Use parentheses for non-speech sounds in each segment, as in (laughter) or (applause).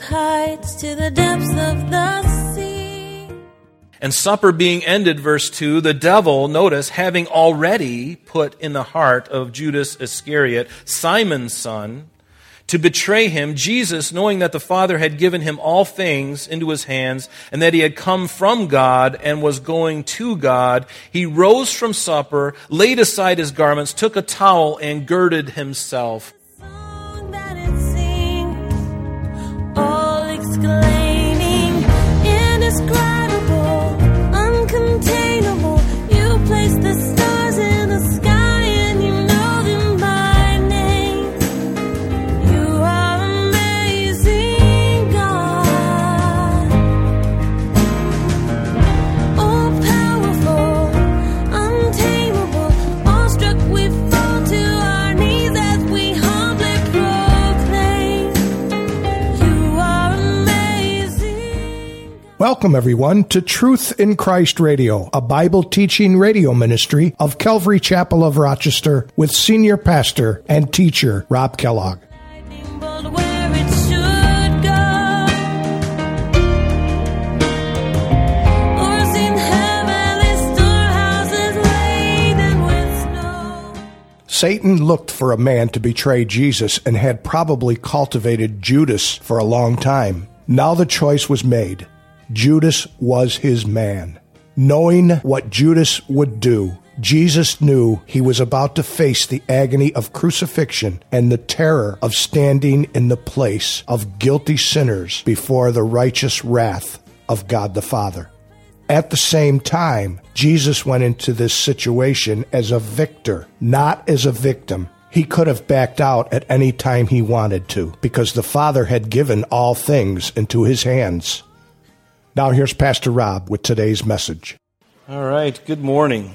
with heights to the depths of the sea. And supper being ended, verse 2, the devil, notice, having already put in the heart of Judas Iscariot, Simon's son, to betray him, Jesus, knowing that the Father had given him all things into his hands, and that he had come from God and was going to God, he rose from supper, laid aside his garments, took a towel, and girded himself. All Welcome, everyone, to Truth in Christ Radio, a Bible teaching radio ministry of Calvary Chapel of Rochester with senior pastor and teacher Rob Kellogg. Satan looked for a man to betray Jesus and had probably cultivated Judas for a long time. Now the choice was made. Judas was his man. Knowing what Judas would do, Jesus knew he was about to face the agony of crucifixion and the terror of standing in the place of guilty sinners before the righteous wrath of God the Father. At the same time, Jesus went into this situation as a victor, not as a victim. He could have backed out at any time he wanted to because the Father had given all things into his hands. Now here's Pastor Rob with today's message. All right, good morning.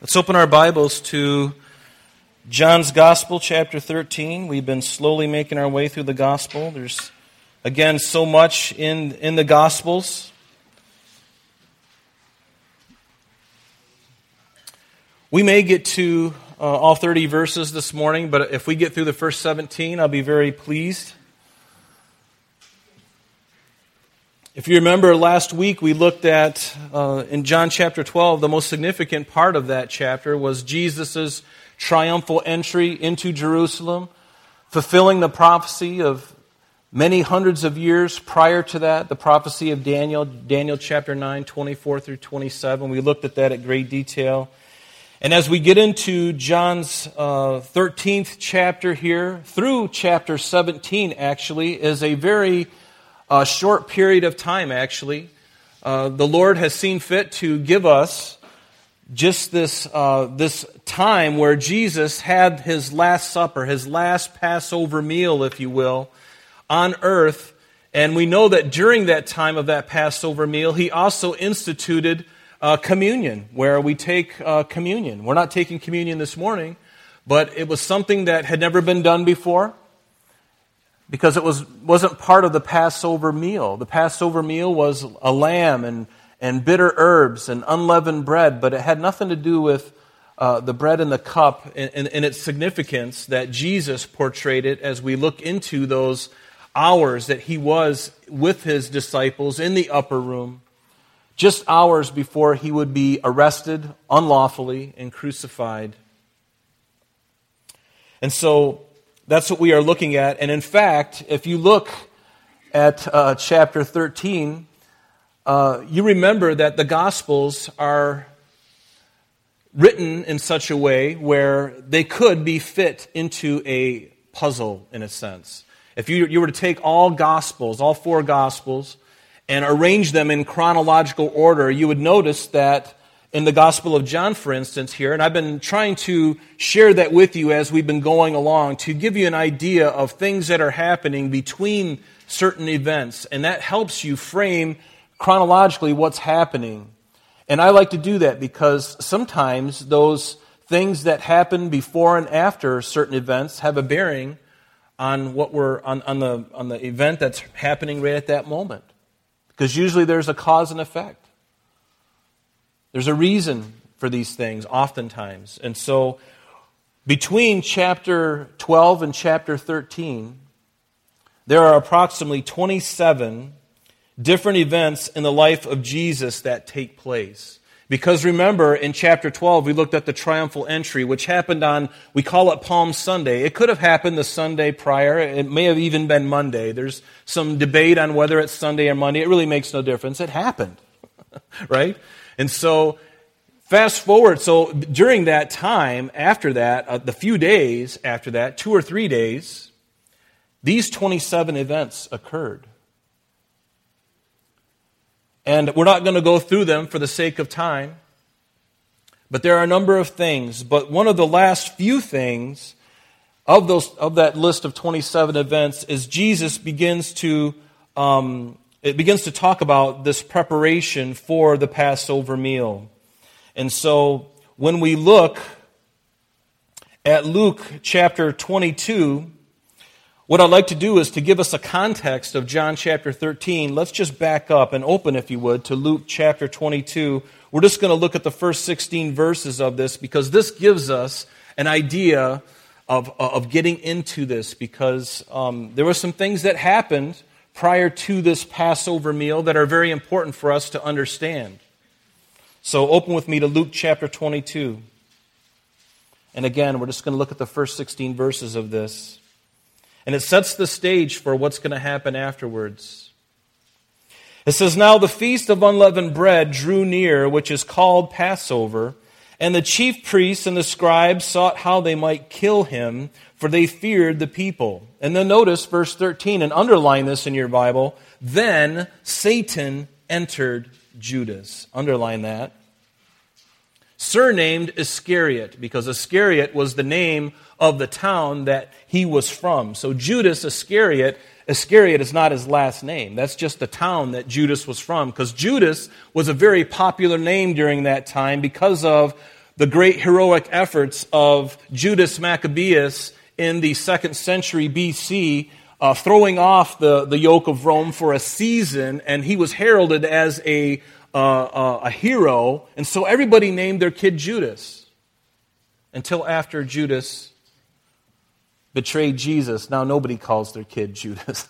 Let's open our Bibles to John's Gospel, chapter 13. We've been slowly making our way through the Gospel. There's, again, so much in, in the Gospels. We may get to uh, all 30 verses this morning, but if we get through the first 17, I'll be very pleased. If you remember last week, we looked at uh, in John chapter 12, the most significant part of that chapter was Jesus' triumphal entry into Jerusalem, fulfilling the prophecy of many hundreds of years prior to that, the prophecy of Daniel, Daniel chapter 9, 24 through 27. We looked at that at great detail. And as we get into John's uh, 13th chapter here, through chapter 17, actually, is a very uh, short period of time, actually. Uh, the Lord has seen fit to give us just this, uh, this time where Jesus had his last supper, his last Passover meal, if you will, on earth. And we know that during that time of that Passover meal, he also instituted uh, communion, where we take uh, communion. We're not taking communion this morning, but it was something that had never been done before because it was, wasn't part of the Passover meal. The Passover meal was a lamb and, and bitter herbs and unleavened bread, but it had nothing to do with uh, the bread and the cup and, and, and its significance that Jesus portrayed it as we look into those hours that he was with his disciples in the upper room, just hours before he would be arrested unlawfully and crucified. And so that's what we are looking at. And in fact, if you look at uh, chapter 13, uh, you remember that the Gospels are written in such a way where they could be fit into a puzzle, in a sense. If you, you were to take all Gospels, all four Gospels, and arrange them in chronological order, you would notice that in the Gospel of John, for instance, here, and I've been trying to share that with you as we've been going along to give you an idea of things that are happening between certain events, and that helps you frame chronologically what's happening. And I like to do that because sometimes those things that happen before and after certain events have a bearing on what we're on, on the on the event that's happening right at that moment. Because usually there's a cause and effect. There's a reason for these things, oftentimes. And so, between chapter 12 and chapter 13, there are approximately 27 different events in the life of Jesus that take place. Because remember, in chapter 12, we looked at the triumphal entry, which happened on, we call it Palm Sunday. It could have happened the Sunday prior. It may have even been Monday. There's some debate on whether it's Sunday or Monday. It really makes no difference. It happened, (laughs) right? And so, fast forward. So, during that time, after that, uh, the few days after that, two or three days, these 27 events occurred. And we're not going to go through them for the sake of time. But there are a number of things. But one of the last few things of, those, of that list of 27 events is Jesus begins to, um, it begins to talk about this preparation for the Passover meal. And so when we look at Luke chapter 22, what I'd like to do is to give us a context of John chapter 13. Let's just back up and open, if you would, to Luke chapter 22. We're just going to look at the first 16 verses of this because this gives us an idea of, of getting into this because um, there were some things that happened prior to this Passover meal that are very important for us to understand. So open with me to Luke chapter 22. And again, we're just going to look at the first 16 verses of this. And it sets the stage for what's going to happen afterwards. It says, Now the feast of unleavened bread drew near, which is called Passover, and the chief priests and the scribes sought how they might kill him, for they feared the people. And then notice verse 13, and underline this in your Bible. Then Satan entered Judas. Underline that. Surnamed Iscariot, because Iscariot was the name of the town that he was from. So Judas Iscariot, Iscariot is not his last name. That's just the town that Judas was from. Because Judas was a very popular name during that time because of the great heroic efforts of Judas Maccabeus in the second century BC, uh, throwing off the, the yoke of Rome for a season, and he was heralded as a, uh, uh, a hero, and so everybody named their kid Judas until after Judas betrayed Jesus, now nobody calls their kid Judas.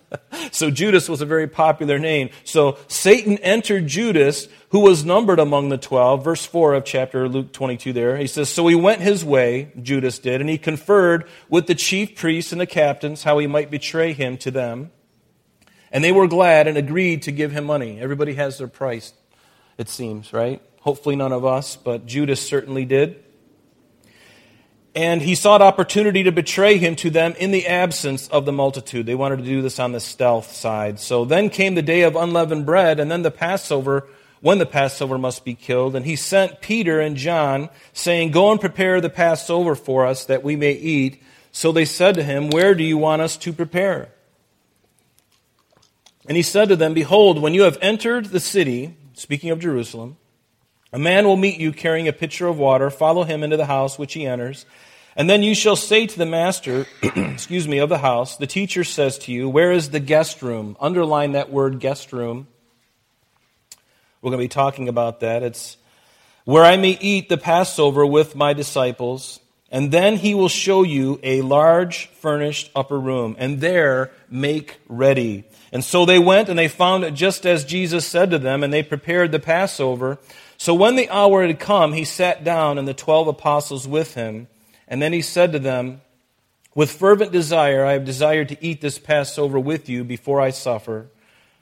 (laughs) so Judas was a very popular name. So Satan entered Judas, who was numbered among the twelve. Verse 4 of chapter Luke 22 there. He says, So he went his way, Judas did, and he conferred with the chief priests and the captains how he might betray him to them. And they were glad and agreed to give him money. Everybody has their price, it seems, right? Hopefully none of us, but Judas certainly did and he sought opportunity to betray him to them in the absence of the multitude. They wanted to do this on the stealth side. So then came the day of unleavened bread, and then the Passover, when the Passover must be killed. And he sent Peter and John, saying, Go and prepare the Passover for us, that we may eat. So they said to him, Where do you want us to prepare? And he said to them, Behold, when you have entered the city, speaking of Jerusalem, a man will meet you carrying a pitcher of water. Follow him into the house which he enters. And then you shall say to the master, (clears throat) excuse me, of the house, the teacher says to you, Where is the guest room? Underline that word guest room. We're going to be talking about that. It's where I may eat the Passover with my disciples. And then he will show you a large furnished upper room, and there make ready. And so they went and they found it just as Jesus said to them, and they prepared the Passover. So when the hour had come, he sat down and the twelve apostles with him. And then he said to them, With fervent desire I have desired to eat this Passover with you before I suffer.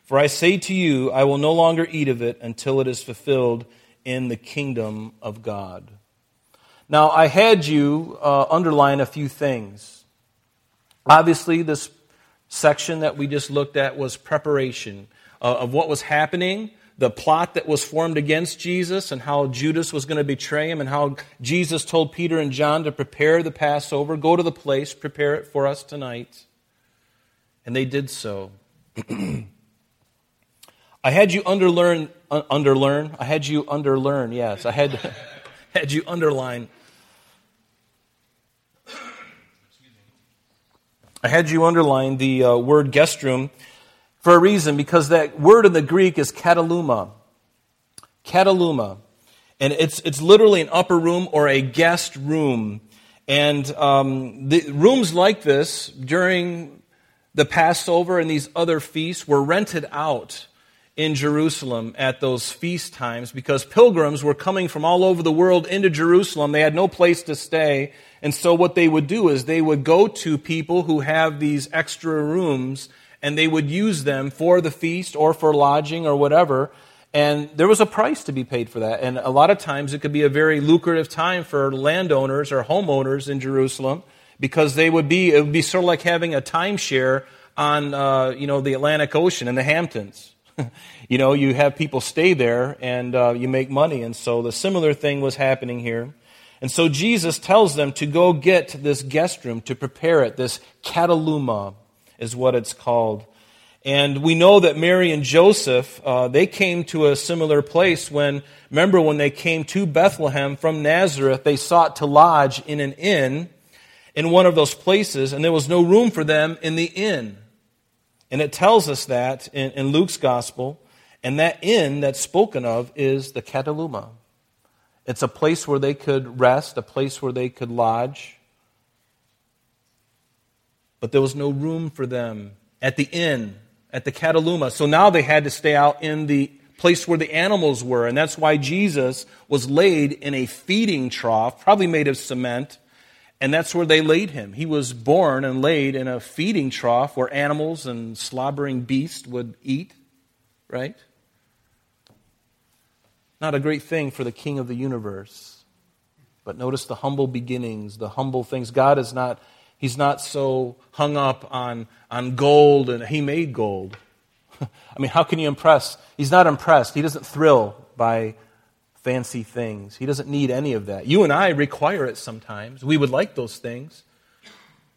For I say to you, I will no longer eat of it until it is fulfilled in the kingdom of God. Now, I had you uh, underline a few things. Obviously, this section that we just looked at was preparation uh, of what was happening the plot that was formed against Jesus and how Judas was going to betray him and how Jesus told Peter and John to prepare the Passover. Go to the place, prepare it for us tonight. And they did so. (clears throat) I had you underlearn, underlearn. I had you underlearn. Yes, I had (laughs) had you underline. I had you underline the uh, word guest room for a reason, because that word in the Greek is kataluma. Kataluma. And it's, it's literally an upper room or a guest room. And um, the rooms like this during the Passover and these other feasts were rented out in Jerusalem at those feast times because pilgrims were coming from all over the world into Jerusalem. They had no place to stay. And so what they would do is they would go to people who have these extra rooms and they would use them for the feast or for lodging or whatever. And there was a price to be paid for that. And a lot of times it could be a very lucrative time for landowners or homeowners in Jerusalem because they would be, it would be sort of like having a timeshare on, uh, you know, the Atlantic Ocean in the Hamptons. (laughs) you know, you have people stay there and uh, you make money. And so the similar thing was happening here. And so Jesus tells them to go get this guest room, to prepare it. This kataluma is what it's called. And we know that Mary and Joseph, uh, they came to a similar place when, remember, when they came to Bethlehem from Nazareth, they sought to lodge in an inn in one of those places, and there was no room for them in the inn. And it tells us that in, in Luke's gospel. And that inn that's spoken of is the Kataluma. It's a place where they could rest, a place where they could lodge. But there was no room for them at the inn, at the Kataluma. So now they had to stay out in the place where the animals were. And that's why Jesus was laid in a feeding trough, probably made of cement, and that's where they laid him. He was born and laid in a feeding trough where animals and slobbering beasts would eat, right? Not a great thing for the king of the universe. But notice the humble beginnings, the humble things. God is not, he's not so hung up on, on gold and he made gold. (laughs) I mean, how can you impress? He's not impressed. He doesn't thrill by fancy things. He doesn't need any of that. You and I require it sometimes. We would like those things.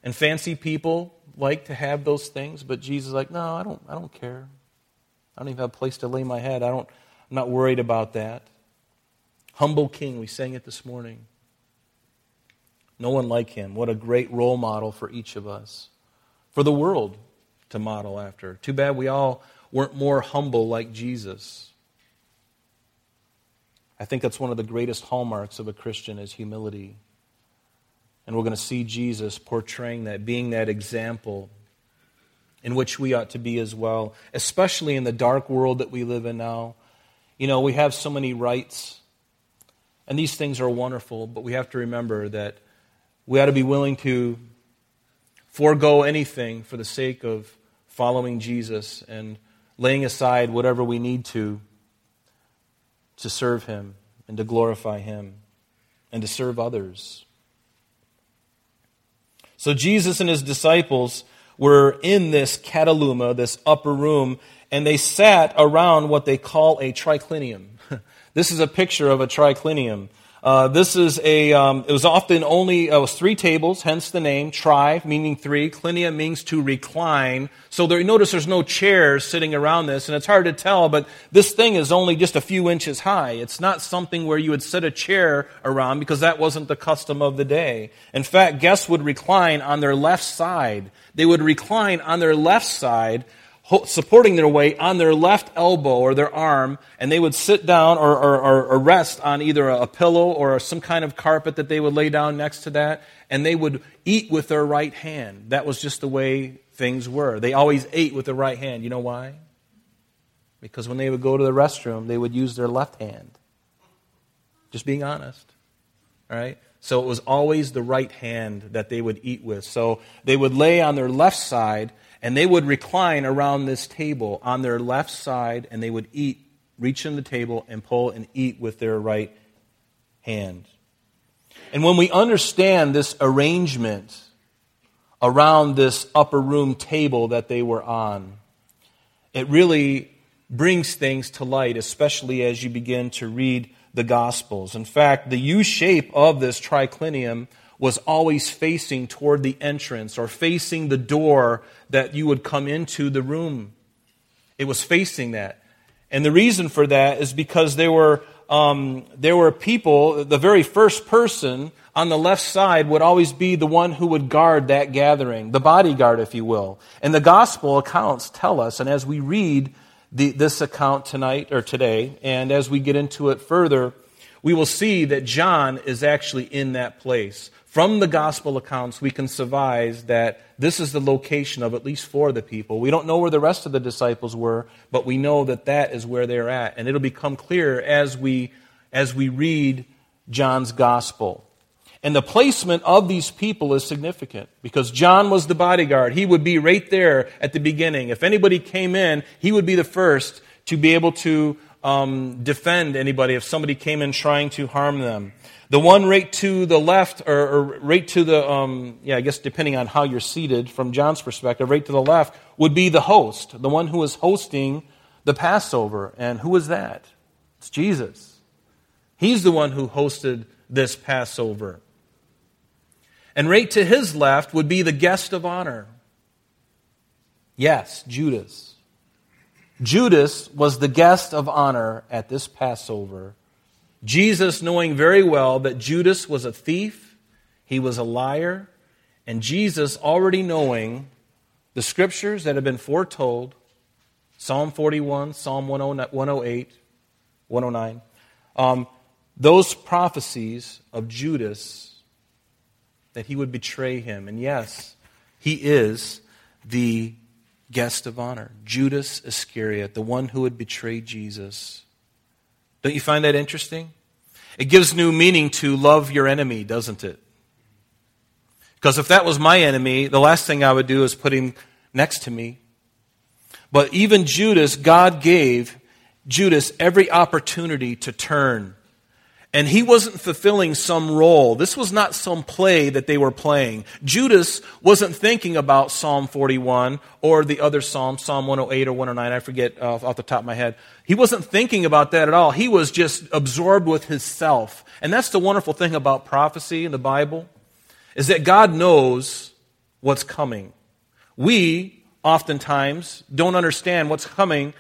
And fancy people like to have those things, but Jesus is like, no, I don't, I don't care. I don't even have a place to lay my head. I don't, I'm not worried about that. Humble king, we sang it this morning. No one like him. What a great role model for each of us, for the world to model after. Too bad we all weren't more humble like Jesus. I think that's one of the greatest hallmarks of a Christian is humility. And we're going to see Jesus portraying that, being that example in which we ought to be as well, especially in the dark world that we live in now. You know, we have so many rights, and these things are wonderful, but we have to remember that we ought to be willing to forego anything for the sake of following Jesus and laying aside whatever we need to to serve Him and to glorify Him and to serve others. So Jesus and His disciples were in this kataluma, this upper room, and they sat around what they call a triclinium. (laughs) this is a picture of a triclinium. Uh, this is a, um, it was often only, uh, was three tables, hence the name, tri, meaning three. Clinia means to recline. So there, notice there's no chairs sitting around this, and it's hard to tell, but this thing is only just a few inches high. It's not something where you would set a chair around because that wasn't the custom of the day. In fact, guests would recline on their left side. They would recline on their left side supporting their weight on their left elbow or their arm, and they would sit down or, or, or, rest on either a pillow or some kind of carpet that they would lay down next to that, and they would eat with their right hand. That was just the way things were. They always ate with their right hand. You know why? Because when they would go to the restroom, they would use their left hand. Just being honest. All right? So it was always the right hand that they would eat with. So they would lay on their left side and they would recline around this table on their left side, and they would eat, reach in the table, and pull and eat with their right hand. And when we understand this arrangement around this upper room table that they were on, it really brings things to light, especially as you begin to read the Gospels. In fact, the U shape of this triclinium was always facing toward the entrance or facing the door that you would come into the room. It was facing that. And the reason for that is because there were, um, there were people, the very first person on the left side would always be the one who would guard that gathering, the bodyguard, if you will. And the gospel accounts tell us, and as we read the, this account tonight or today, and as we get into it further, we will see that John is actually in that place. From the gospel accounts, we can surmise that this is the location of at least four of the people. We don't know where the rest of the disciples were, but we know that that is where they're at. And it'll become clear as we, as we read John's gospel. And the placement of these people is significant because John was the bodyguard. He would be right there at the beginning. If anybody came in, he would be the first to be able to um, defend anybody if somebody came in trying to harm them. The one right to the left, or, or right to the, um, yeah, I guess depending on how you're seated from John's perspective, right to the left would be the host, the one who was hosting the Passover. And who was that? It's Jesus. He's the one who hosted this Passover. And right to his left would be the guest of honor. Yes, Judas. Judas was the guest of honor at this Passover Jesus, knowing very well that Judas was a thief, he was a liar, and Jesus, already knowing the scriptures that have been foretold Psalm 41, Psalm 108, 109, um, those prophecies of Judas that he would betray him. And yes, he is the guest of honor. Judas Iscariot, the one who would betray Jesus. Don't you find that interesting? It gives new meaning to love your enemy, doesn't it? Because if that was my enemy, the last thing I would do is put him next to me. But even Judas, God gave Judas every opportunity to turn and he wasn't fulfilling some role. This was not some play that they were playing. Judas wasn't thinking about Psalm 41 or the other Psalm, Psalm 108 or 109, I forget uh, off the top of my head. He wasn't thinking about that at all. He was just absorbed with himself. And that's the wonderful thing about prophecy in the Bible, is that God knows what's coming. We oftentimes don't understand what's coming,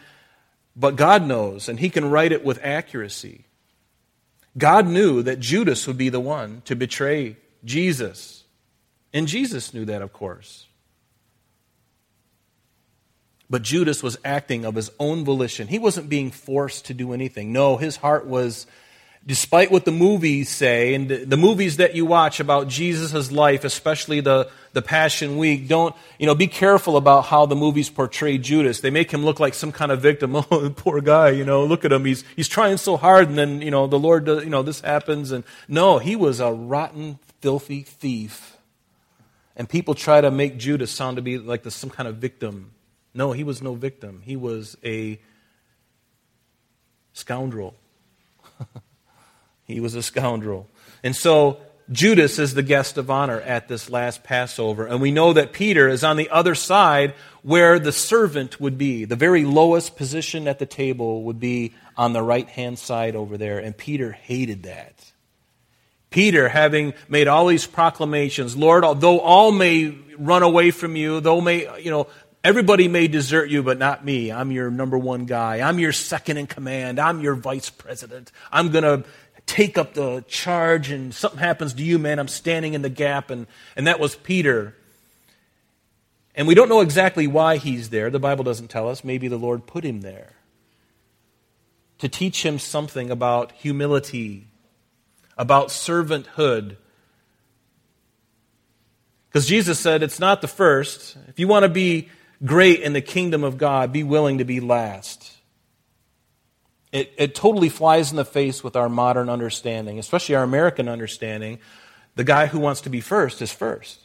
but God knows, and He can write it with accuracy. God knew that Judas would be the one to betray Jesus. And Jesus knew that, of course. But Judas was acting of his own volition. He wasn't being forced to do anything. No, his heart was despite what the movies say and the movies that you watch about Jesus' life, especially the, the Passion Week, don't, you know, be careful about how the movies portray Judas. They make him look like some kind of victim. (laughs) Oh, poor guy, you know, look at him. He's, he's trying so hard and then, you know, the Lord, does, you know, this happens. And no, he was a rotten, filthy thief. And people try to make Judas sound to be like some kind of victim. No, he was no victim. He was a scoundrel. (laughs) He was a scoundrel. And so Judas is the guest of honor at this last Passover. And we know that Peter is on the other side where the servant would be. The very lowest position at the table would be on the right hand side over there. And Peter hated that. Peter, having made all these proclamations, Lord, though all may run away from you, though may, you know, everybody may desert you, but not me. I'm your number one guy. I'm your second in command. I'm your vice president. I'm going to take up the charge and something happens to you, man, I'm standing in the gap. And, and that was Peter. And we don't know exactly why he's there. The Bible doesn't tell us. Maybe the Lord put him there to teach him something about humility, about servanthood. Because Jesus said it's not the first. If you want to be great in the kingdom of God, be willing to be last. It, it totally flies in the face with our modern understanding, especially our American understanding. The guy who wants to be first is first.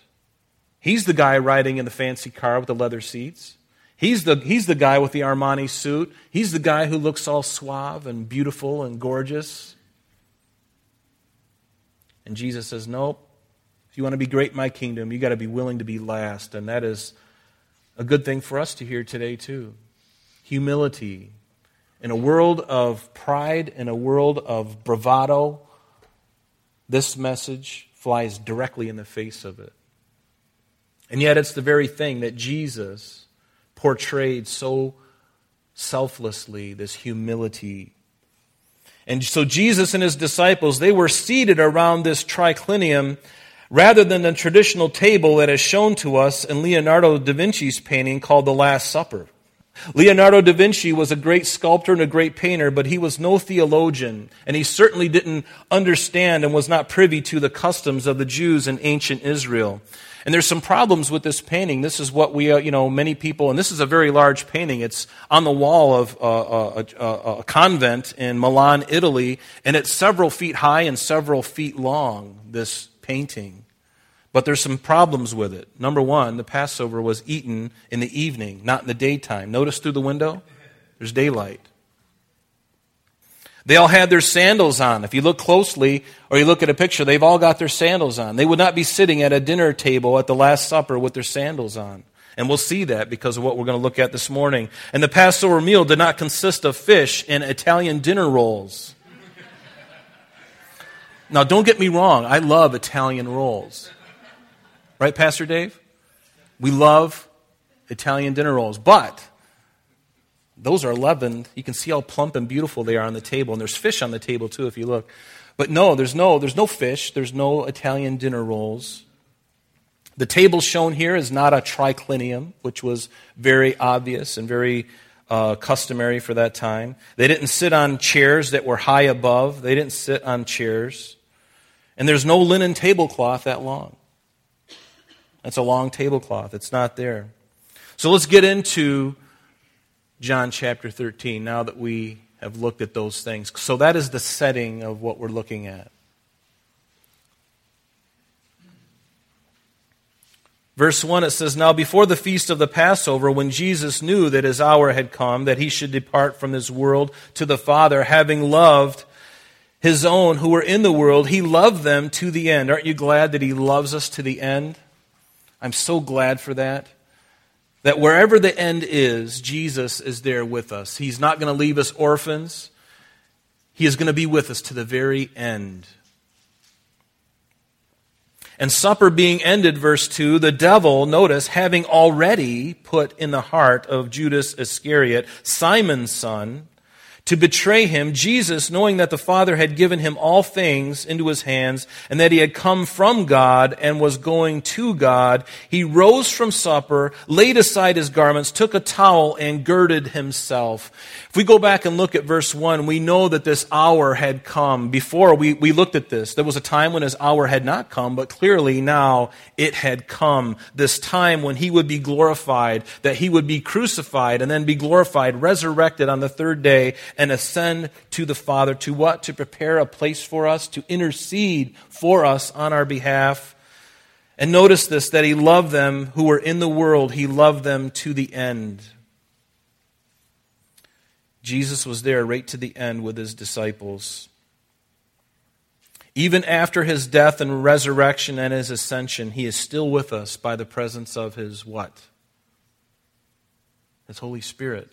He's the guy riding in the fancy car with the leather seats. He's the, he's the guy with the Armani suit. He's the guy who looks all suave and beautiful and gorgeous. And Jesus says, Nope. If you want to be great in my kingdom, you've got to be willing to be last. And that is a good thing for us to hear today, too. Humility, in a world of pride, in a world of bravado, this message flies directly in the face of it. And yet, it's the very thing that Jesus portrayed so selflessly this humility. And so, Jesus and his disciples, they were seated around this triclinium rather than the traditional table that is shown to us in Leonardo da Vinci's painting called The Last Supper. Leonardo da Vinci was a great sculptor and a great painter, but he was no theologian, and he certainly didn't understand and was not privy to the customs of the Jews in ancient Israel. And there's some problems with this painting. This is what we, uh, you know, many people, and this is a very large painting. It's on the wall of uh, a, a, a convent in Milan, Italy, and it's several feet high and several feet long, this painting. But there's some problems with it. Number one, the Passover was eaten in the evening, not in the daytime. Notice through the window, there's daylight. They all had their sandals on. If you look closely or you look at a picture, they've all got their sandals on. They would not be sitting at a dinner table at the Last Supper with their sandals on. And we'll see that because of what we're going to look at this morning. And the Passover meal did not consist of fish and Italian dinner rolls. Now, don't get me wrong, I love Italian rolls. Right, Pastor Dave? We love Italian dinner rolls. But those are leavened. You can see how plump and beautiful they are on the table. And there's fish on the table too, if you look. But no, there's no, there's no fish. There's no Italian dinner rolls. The table shown here is not a triclinium, which was very obvious and very uh, customary for that time. They didn't sit on chairs that were high above. They didn't sit on chairs. And there's no linen tablecloth that long. That's a long tablecloth. It's not there. So let's get into John chapter 13 now that we have looked at those things. So that is the setting of what we're looking at. Verse 1, it says, Now before the feast of the Passover, when Jesus knew that his hour had come, that he should depart from this world to the Father, having loved his own who were in the world, he loved them to the end. Aren't you glad that he loves us to the end? I'm so glad for that. That wherever the end is, Jesus is there with us. He's not going to leave us orphans. He is going to be with us to the very end. And supper being ended, verse 2, the devil, notice, having already put in the heart of Judas Iscariot, Simon's son, to betray him, Jesus, knowing that the Father had given him all things into his hands, and that he had come from God and was going to God, he rose from supper, laid aside his garments, took a towel, and girded himself. If we go back and look at verse 1, we know that this hour had come. Before we, we looked at this, there was a time when his hour had not come, but clearly now it had come. This time when he would be glorified, that he would be crucified and then be glorified, resurrected on the third day, and ascend to the Father. To what? To prepare a place for us, to intercede for us on our behalf. And notice this that he loved them who were in the world, he loved them to the end. Jesus was there right to the end with his disciples. Even after his death and resurrection and his ascension, he is still with us by the presence of his what? His Holy Spirit.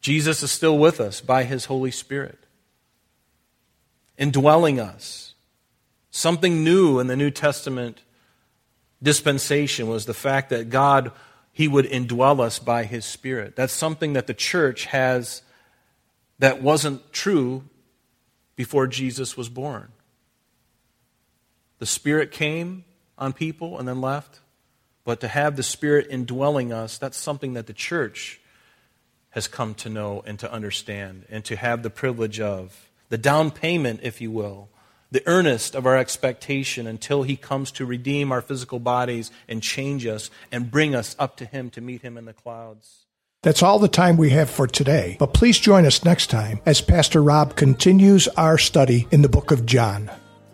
Jesus is still with us by his Holy Spirit, indwelling us. Something new in the New Testament dispensation was the fact that God he would indwell us by his spirit. That's something that the church has that wasn't true before Jesus was born. The spirit came on people and then left, but to have the spirit indwelling us, that's something that the church has come to know and to understand and to have the privilege of. The down payment, if you will, the earnest of our expectation until he comes to redeem our physical bodies and change us and bring us up to him to meet him in the clouds. That's all the time we have for today, but please join us next time as Pastor Rob continues our study in the book of John.